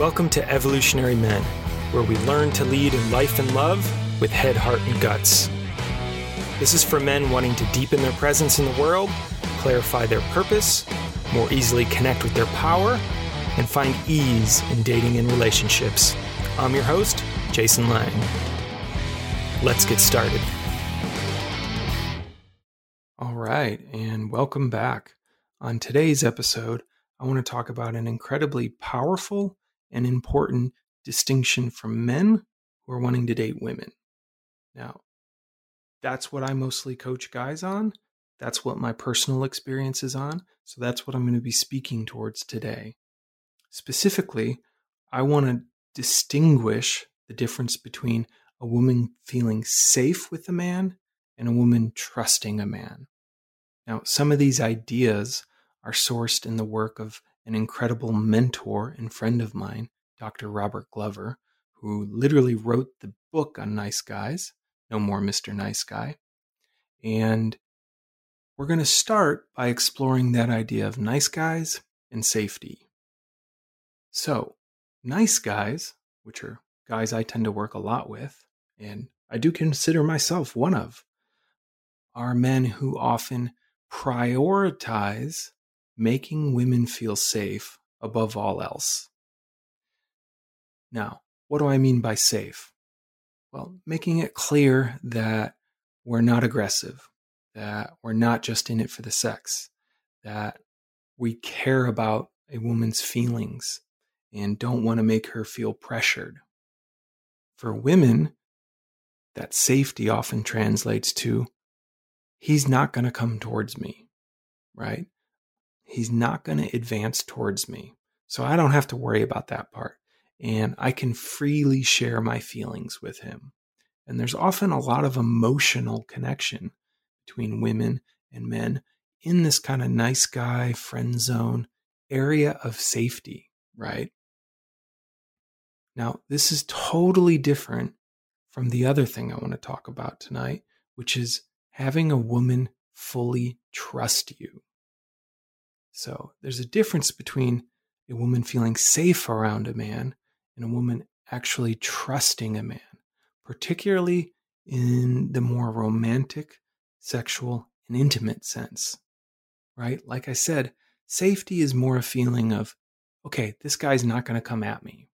Welcome to Evolutionary Men, where we learn to lead in life and love with head, heart, and guts. This is for men wanting to deepen their presence in the world, clarify their purpose, more easily connect with their power, and find ease in dating and relationships. I'm your host, Jason Lange. Let's get started. All right, and welcome back. On today's episode, I want to talk about an incredibly powerful and important distinction from men who are wanting to date women. Now, that's what I mostly coach guys on. That's what my personal experience is on. So that's what I'm going to be speaking towards today. Specifically, I want to distinguish the difference between a woman feeling safe with a man and a woman trusting a man. Now, some of these ideas are sourced in the work of an incredible mentor and friend of mine, Dr. Robert Glover, who literally wrote the book on nice guys, No More Mr. Nice Guy. And we're going to start by exploring that idea of nice guys and safety. So, nice guys, which are guys I tend to work a lot with, and I do consider myself one of, are men who often prioritize making women feel safe above all else. Now, what do I mean by safe? Well, making it clear that we're not aggressive, that we're not just in it for the sex, that we care about a woman's feelings and don't want to make her feel pressured. For women, that safety often translates to he's not going to come towards me, right? He's not going to advance towards me. So I don't have to worry about that part. And I can freely share my feelings with him. And there's often a lot of emotional connection between women and men in this kind of nice guy, friend zone area of safety, right? Now, this is totally different from the other thing I want to talk about tonight, which is having a woman fully trust you. So there's a difference between a woman feeling safe around a man and a woman actually trusting a man, particularly in the more romantic, sexual, and intimate sense. Right? Like I said, safety is more a feeling of, okay, this guy's not going to come at me.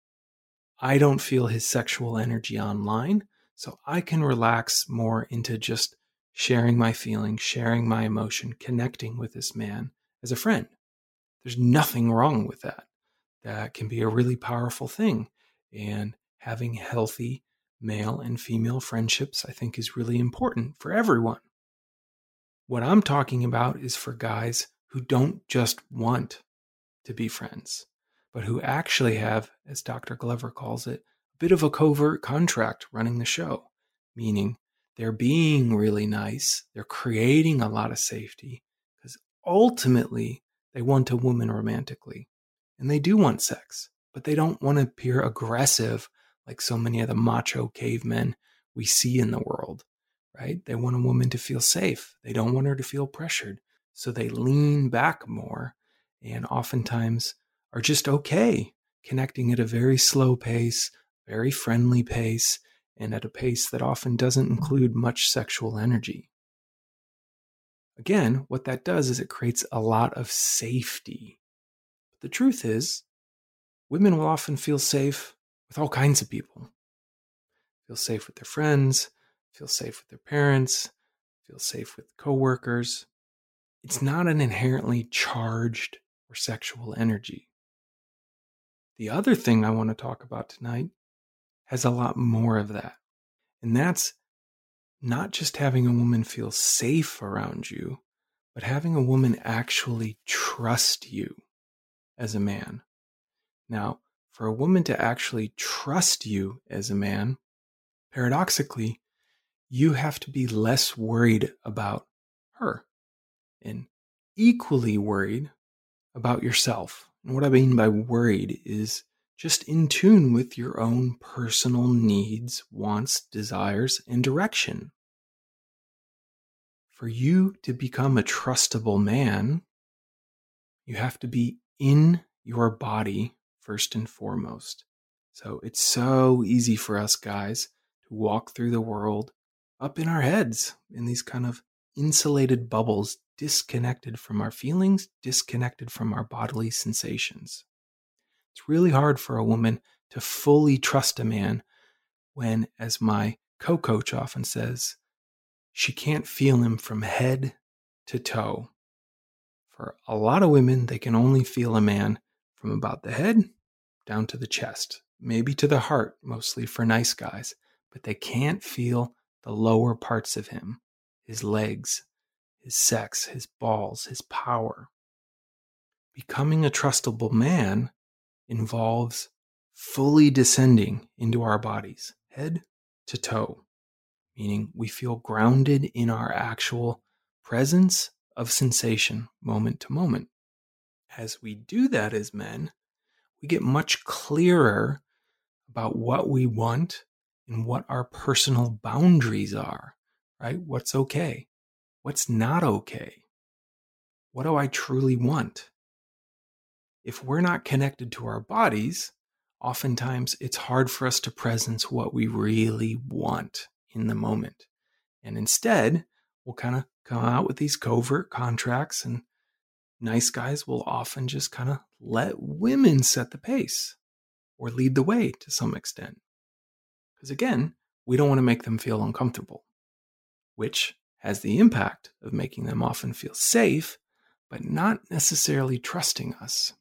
I don't feel his sexual energy online, so I can relax more into just sharing my feelings, sharing my emotion, connecting with this man as a friend. There's nothing wrong with that. That can be a really powerful thing. And having healthy male and female friendships, I think, is really important for everyone. What I'm talking about is for guys who don't just want to be friends, but who actually have, as Dr. Glover calls it, a bit of a covert contract running the show, meaning they're being really nice, they're creating a lot of safety, ultimately they want a woman romantically. And they do want sex, but they don't want to appear aggressive like so many of the macho cavemen we see in the world, right? They want a woman to feel safe. They don't want her to feel pressured. So they lean back more and oftentimes are just okay connecting at a very slow pace, very friendly pace, and at a pace that often doesn't include much sexual energy. Again, what that does is it creates a lot of safety. But the truth is, women will often feel safe with all kinds of people. Feel safe with their friends, feel safe with their parents, feel safe with coworkers. It's not an inherently charged or sexual energy. The other thing I want to talk about tonight has a lot more of that. And that's not just having a woman feel safe around you, but having a woman actually trust you as a man. Now, for a woman to actually trust you as a man, paradoxically, you have to be less worried about her and equally worried about yourself. And what I mean by worried is just in tune with your own personal needs, wants, desires, and direction. For you to become a trustable man, you have to be in your body first and foremost. So it's so easy for us guys to walk through the world up in our heads in these kind of insulated bubbles, disconnected from our feelings, disconnected from our bodily sensations. It's really hard for a woman to fully trust a man when, as my co coach often says, she can't feel him from head to toe. For a lot of women, they can only feel a man from about the head down to the chest, maybe to the heart, mostly for nice guys, but they can't feel the lower parts of him his legs, his sex, his balls, his power. Becoming a trustable man involves fully descending into our bodies, head to toe, meaning we feel grounded in our actual presence of sensation moment to moment. As we do that as men, we get much clearer about what we want and what our personal boundaries are, right? What's okay? What's not okay? What do I truly want? If we're not connected to our bodies, oftentimes it's hard for us to presence what we really want in the moment. And instead, we'll kind of come out with these covert contracts, and nice guys will often just kind of let women set the pace or lead the way to some extent. Because again, we don't want to make them feel uncomfortable, which has the impact of making them often feel safe, but not necessarily trusting us.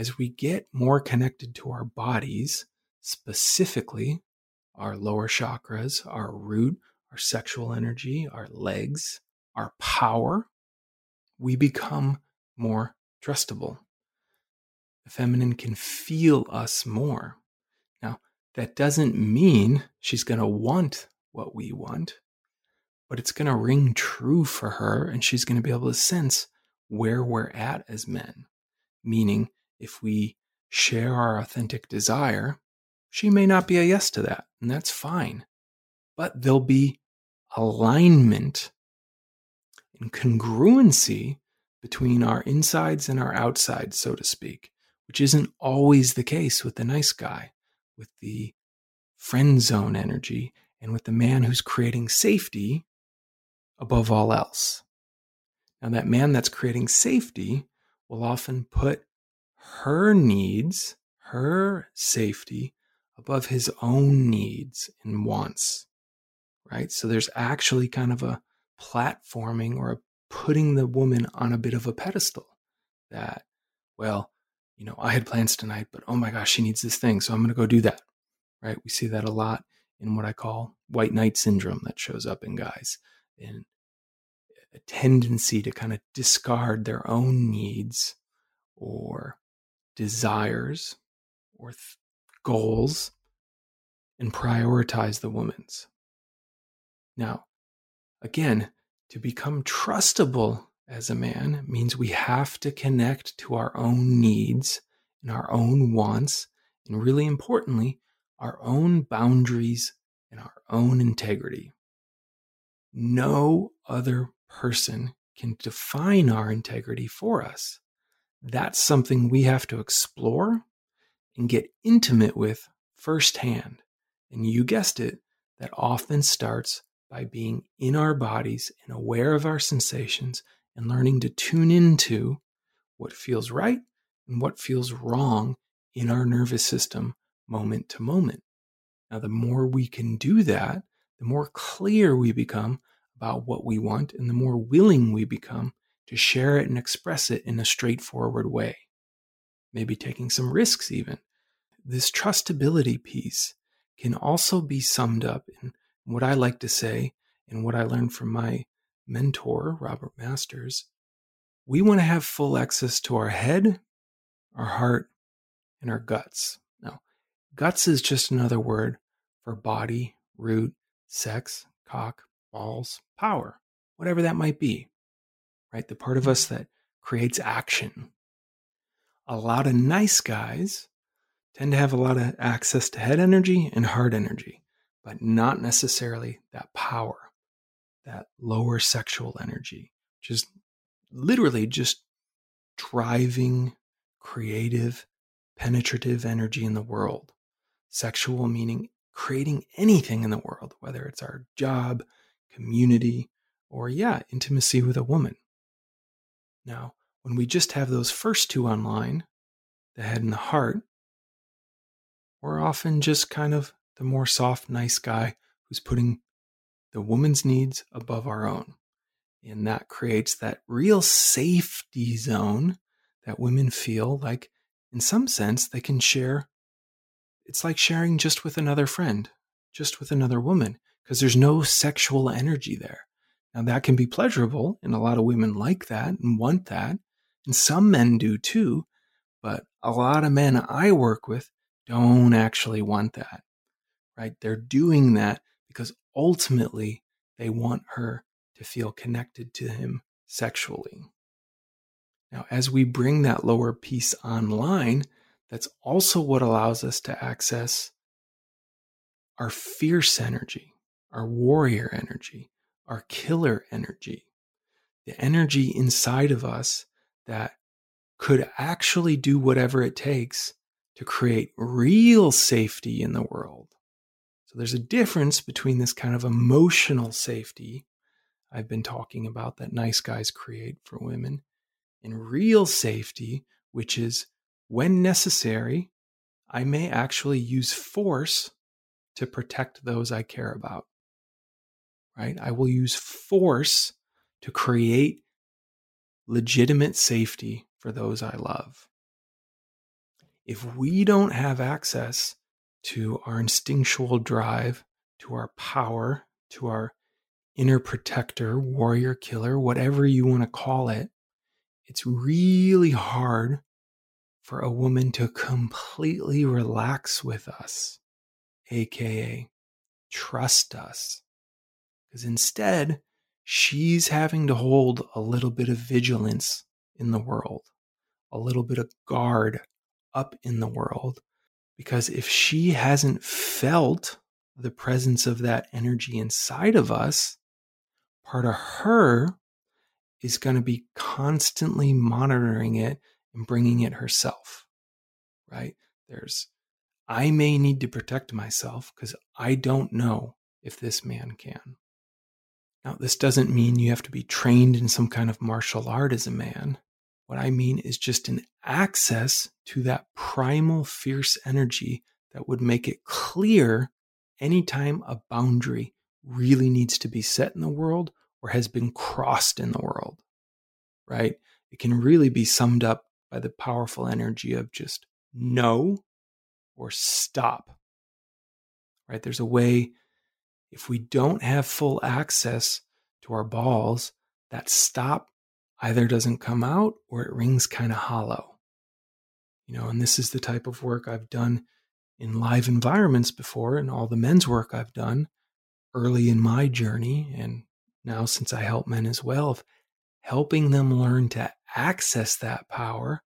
As we get more connected to our bodies, specifically our lower chakras, our root, our sexual energy, our legs, our power, we become more trustable. The feminine can feel us more. Now, that doesn't mean she's going to want what we want, but it's going to ring true for her and she's going to be able to sense where we're at as men. Meaning, if we share our authentic desire, she may not be a yes to that, and that's fine. But there'll be alignment and congruency between our insides and our outsides, so to speak which isn't always the case with the nice guy, with the friend zone energy, and with the man who's creating safety above all else. Now, that man that's creating safety will often put her needs, her safety, above his own needs and wants, right? So there's actually kind of a platforming or a putting the woman on a bit of a pedestal that, well, you know, I had plans tonight, but oh my gosh, she needs this thing. So I'm going to go do that. Right. We see that a lot in what I call white knight syndrome that shows up in guys and a tendency to kind of discard their own needs or desires or th- goals and prioritize the woman's. Now, again, to become trustable as a man means we have to connect to our own needs and our own wants, and really importantly, our own boundaries and our own integrity. No other person can define our integrity for us. That's something we have to explore and get intimate with firsthand. And you guessed it, that often starts by being in our bodies and aware of our sensations and learning to tune into what feels right and what feels wrong in our nervous system moment to moment. Now, the more we can do that, the more clear we become about what we want and the more willing we become to share it and express it in a straightforward way. Maybe taking some risks, even. This trustability piece can also be summed up in what I like to say and what I learned from my mentor, Robert Masters, we want to have full access to our head, our heart, and our guts. Now, guts is just another word for body, root, sex, cock, balls, power, whatever that might be, right? The part of us that creates action. A lot of nice guys tend to have a lot of access to head energy and heart energy, but not necessarily that power that lower sexual energy, which is literally just driving, creative, penetrative energy in the world. Sexual meaning creating anything in the world, whether it's our job, community, or yeah, intimacy with a woman. Now, when we just have those first two online, the head and the heart, we're often just kind of the more soft, nice guy who's putting the woman's needs above our own. And that creates that real safety zone that women feel like, in some sense, they can share. It's like sharing just with another friend, just with another woman, because there's no sexual energy there. Now, that can be pleasurable, and a lot of women like that and want that. And some men do too. But a lot of men I work with don't actually want that, right? They're doing that because ultimately they want her to feel connected to him sexually. Now, as we bring that lower piece online, that's also what allows us to access our fierce energy, our warrior energy, our killer energy, the energy inside of us that could actually do whatever it takes to create real safety in the world. So there's a difference between this kind of emotional safety I've been talking about that nice guys create for women and real safety, which is when necessary, I may actually use force to protect those I care about. Right? I will use force to create legitimate safety for those I love. If we don't have access to our instinctual drive, to our power, to our inner protector, warrior, killer, whatever you want to call it, it's really hard for a woman to completely relax with us, aka trust us. Because instead, she's having to hold a little bit of vigilance in the world, a little bit of guard up in the world. Because if she hasn't felt the presence of that energy inside of us, part of her is going to be constantly monitoring it and bringing it herself, right? There's, I may need to protect myself because I don't know if this man can. Now, this doesn't mean you have to be trained in some kind of martial art as a man. What I mean is just an access to that primal, fierce energy that would make it clear anytime a boundary really needs to be set in the world or has been crossed in the world, right? It can really be summed up by the powerful energy of just no or stop, right? There's a way if we don't have full access to our balls, that stop either doesn't come out or it rings kind of hollow. You know, and this is the type of work I've done in live environments before and all the men's work I've done early in my journey and now since I help men as well of helping them learn to access that power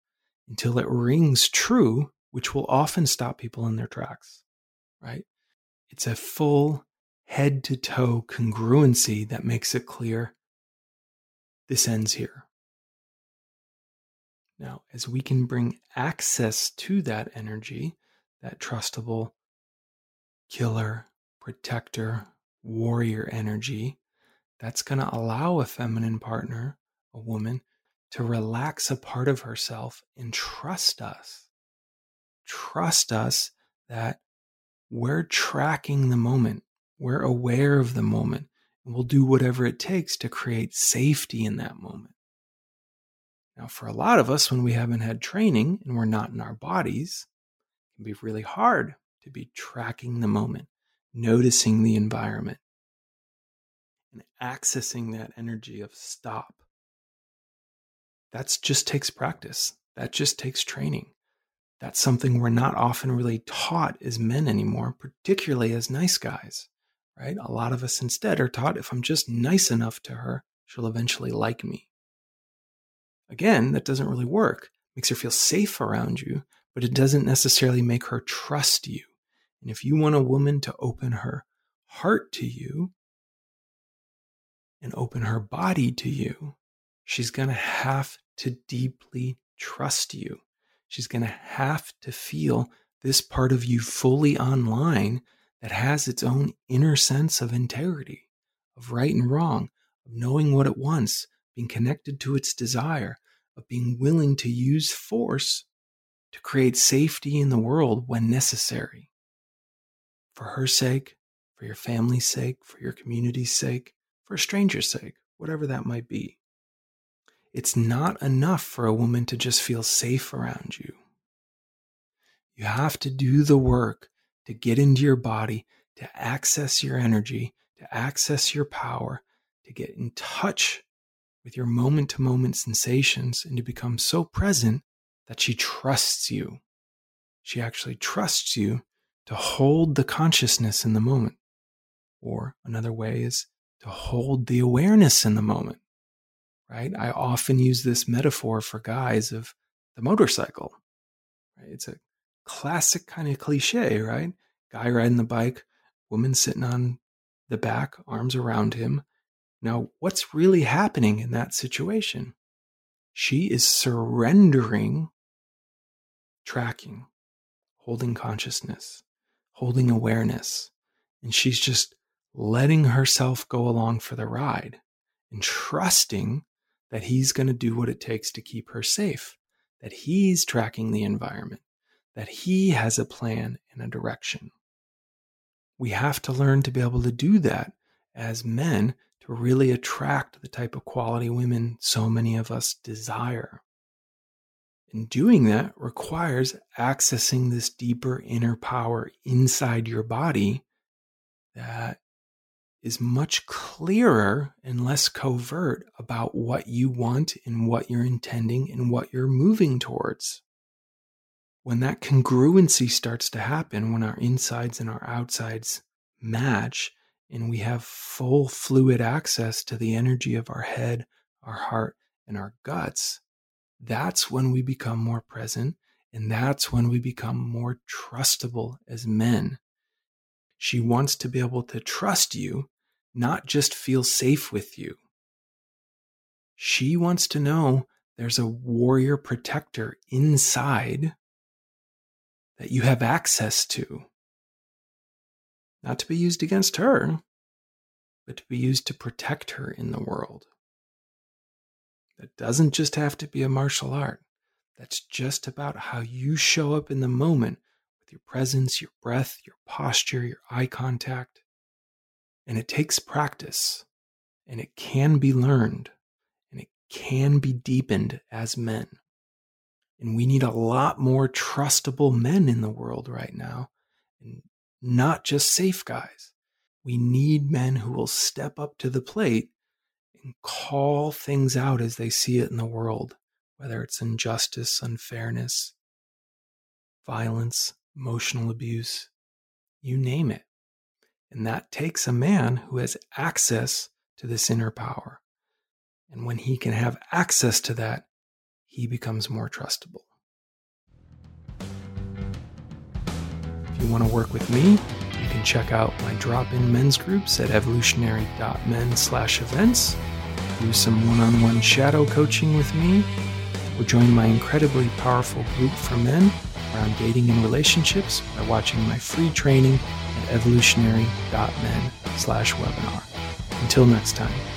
until it rings true, which will often stop people in their tracks, right? It's a full head to toe congruency that makes it clear this ends here. Now, as we can bring access to that energy, that trustable killer, protector, warrior energy, that's going to allow a feminine partner, a woman, to relax a part of herself and trust us. Trust us that we're tracking the moment. We're aware of the moment and we'll do whatever it takes to create safety in that moment. Now, for a lot of us, when we haven't had training and we're not in our bodies, it can be really hard to be tracking the moment, noticing the environment, and accessing that energy of stop. That just takes practice. That just takes training. That's something we're not often really taught as men anymore, particularly as nice guys right? A lot of us instead are taught if I'm just nice enough to her, she'll eventually like me. Again, that doesn't really work. It makes her feel safe around you, but it doesn't necessarily make her trust you. And if you want a woman to open her heart to you and open her body to you, she's going to have to deeply trust you. She's going to have to feel this part of you fully online that has its own inner sense of integrity, of right and wrong, of knowing what it wants, being connected to its desire, of being willing to use force to create safety in the world when necessary. For her sake, for your family's sake, for your community's sake, for a stranger's sake, whatever that might be. It's not enough for a woman to just feel safe around you. You have to do the work to get into your body, to access your energy, to access your power, to get in touch with your moment to moment sensations, and to become so present that she trusts you. She actually trusts you to hold the consciousness in the moment. Or another way is to hold the awareness in the moment right? I often use this metaphor for guys of the motorcycle, right? It's a classic kind of cliche, right? Guy riding the bike, woman sitting on the back, arms around him. Now, what's really happening in that situation? She is surrendering tracking, holding consciousness, holding awareness, and she's just letting herself go along for the ride and trusting that he's going to do what it takes to keep her safe, that he's tracking the environment, that he has a plan and a direction. We have to learn to be able to do that as men to really attract the type of quality women so many of us desire. And doing that requires accessing this deeper inner power inside your body that is much clearer and less covert about what you want and what you're intending and what you're moving towards. When that congruency starts to happen, when our insides and our outsides match, and we have full fluid access to the energy of our head, our heart, and our guts, that's when we become more present. And that's when we become more trustable as men. She wants to be able to trust you not just feel safe with you. She wants to know there's a warrior protector inside that you have access to. Not to be used against her, but to be used to protect her in the world. That doesn't just have to be a martial art. That's just about how you show up in the moment with your presence, your breath, your posture, your eye contact. And it takes practice and it can be learned and it can be deepened as men. And we need a lot more trustable men in the world right now, and not just safe guys. We need men who will step up to the plate and call things out as they see it in the world, whether it's injustice, unfairness, violence, emotional abuse, you name it. And that takes a man who has access to this inner power. And when he can have access to that, he becomes more trustable. If you want to work with me, you can check out my drop-in men's groups at evolutionary.men slash events. Do some one-on-one shadow coaching with me, or join my incredibly powerful group for men around dating and relationships by watching my free training at evolutionary.men slash webinar. Until next time.